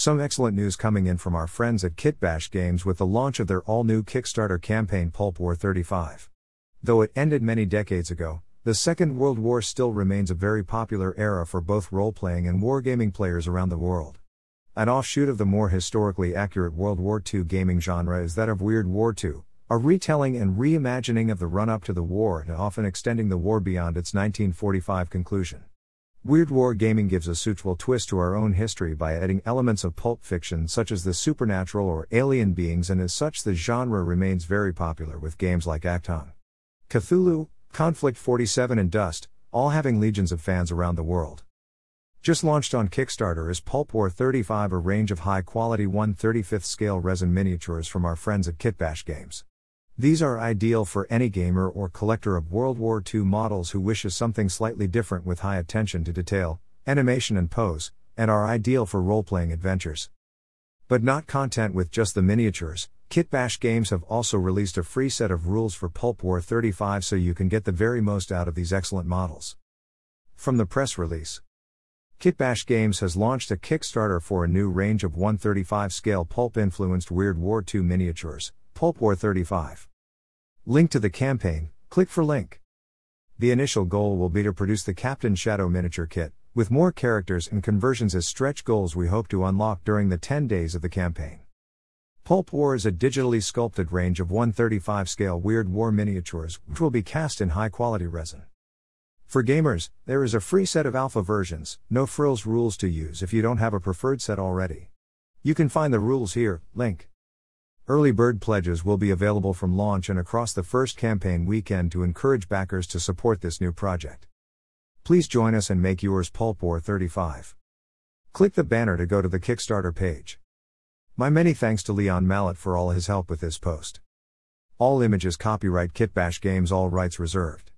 Some excellent news coming in from our friends at Kitbash Games with the launch of their all new Kickstarter campaign Pulp War 35. Though it ended many decades ago, the Second World War still remains a very popular era for both role playing and wargaming players around the world. An offshoot of the more historically accurate World War II gaming genre is that of Weird War II, a retelling and reimagining of the run up to the war and often extending the war beyond its 1945 conclusion. Weird War Gaming gives a suitable twist to our own history by adding elements of pulp fiction such as the supernatural or alien beings, and as such, the genre remains very popular with games like Achtung, Cthulhu, Konflikt 47, and Dust, all having legions of fans around the world. Just launched on Kickstarter is Pulp War 35, a range of high quality 135th scale resin miniatures from our friends at Kitbash Games. These are ideal for any gamer or collector of World War II models who wishes something slightly different with high attention to detail, animation, and pose, and are ideal for role playing adventures. But not content with just the miniatures, Kitbash Games have also released a free set of rules for Pulp War 35 so you can get the very most out of these excellent models. From the press release Kitbash Games has launched a Kickstarter for a new range of 135 scale pulp influenced Weird War II miniatures, Pulp War 35. Link to the campaign, click for link. The initial goal will be to produce the Captain Shadow miniature kit, with more characters and conversions as stretch goals we hope to unlock during the 10 days of the campaign. Pulp War is a digitally sculpted range of 135 scale Weird War miniatures, which will be cast in high quality resin. For gamers, there is a free set of alpha versions, no frills rules to use if you don't have a preferred set already. You can find the rules here, link. Early bird pledges will be available from launch and across the first campaign weekend to encourage backers to support this new project. Please join us and make yours Pulp War 35. Click the banner to go to the Kickstarter page. My many thanks to Leon Mallet for all his help with this post. All images copyright Kitbash Games all rights reserved.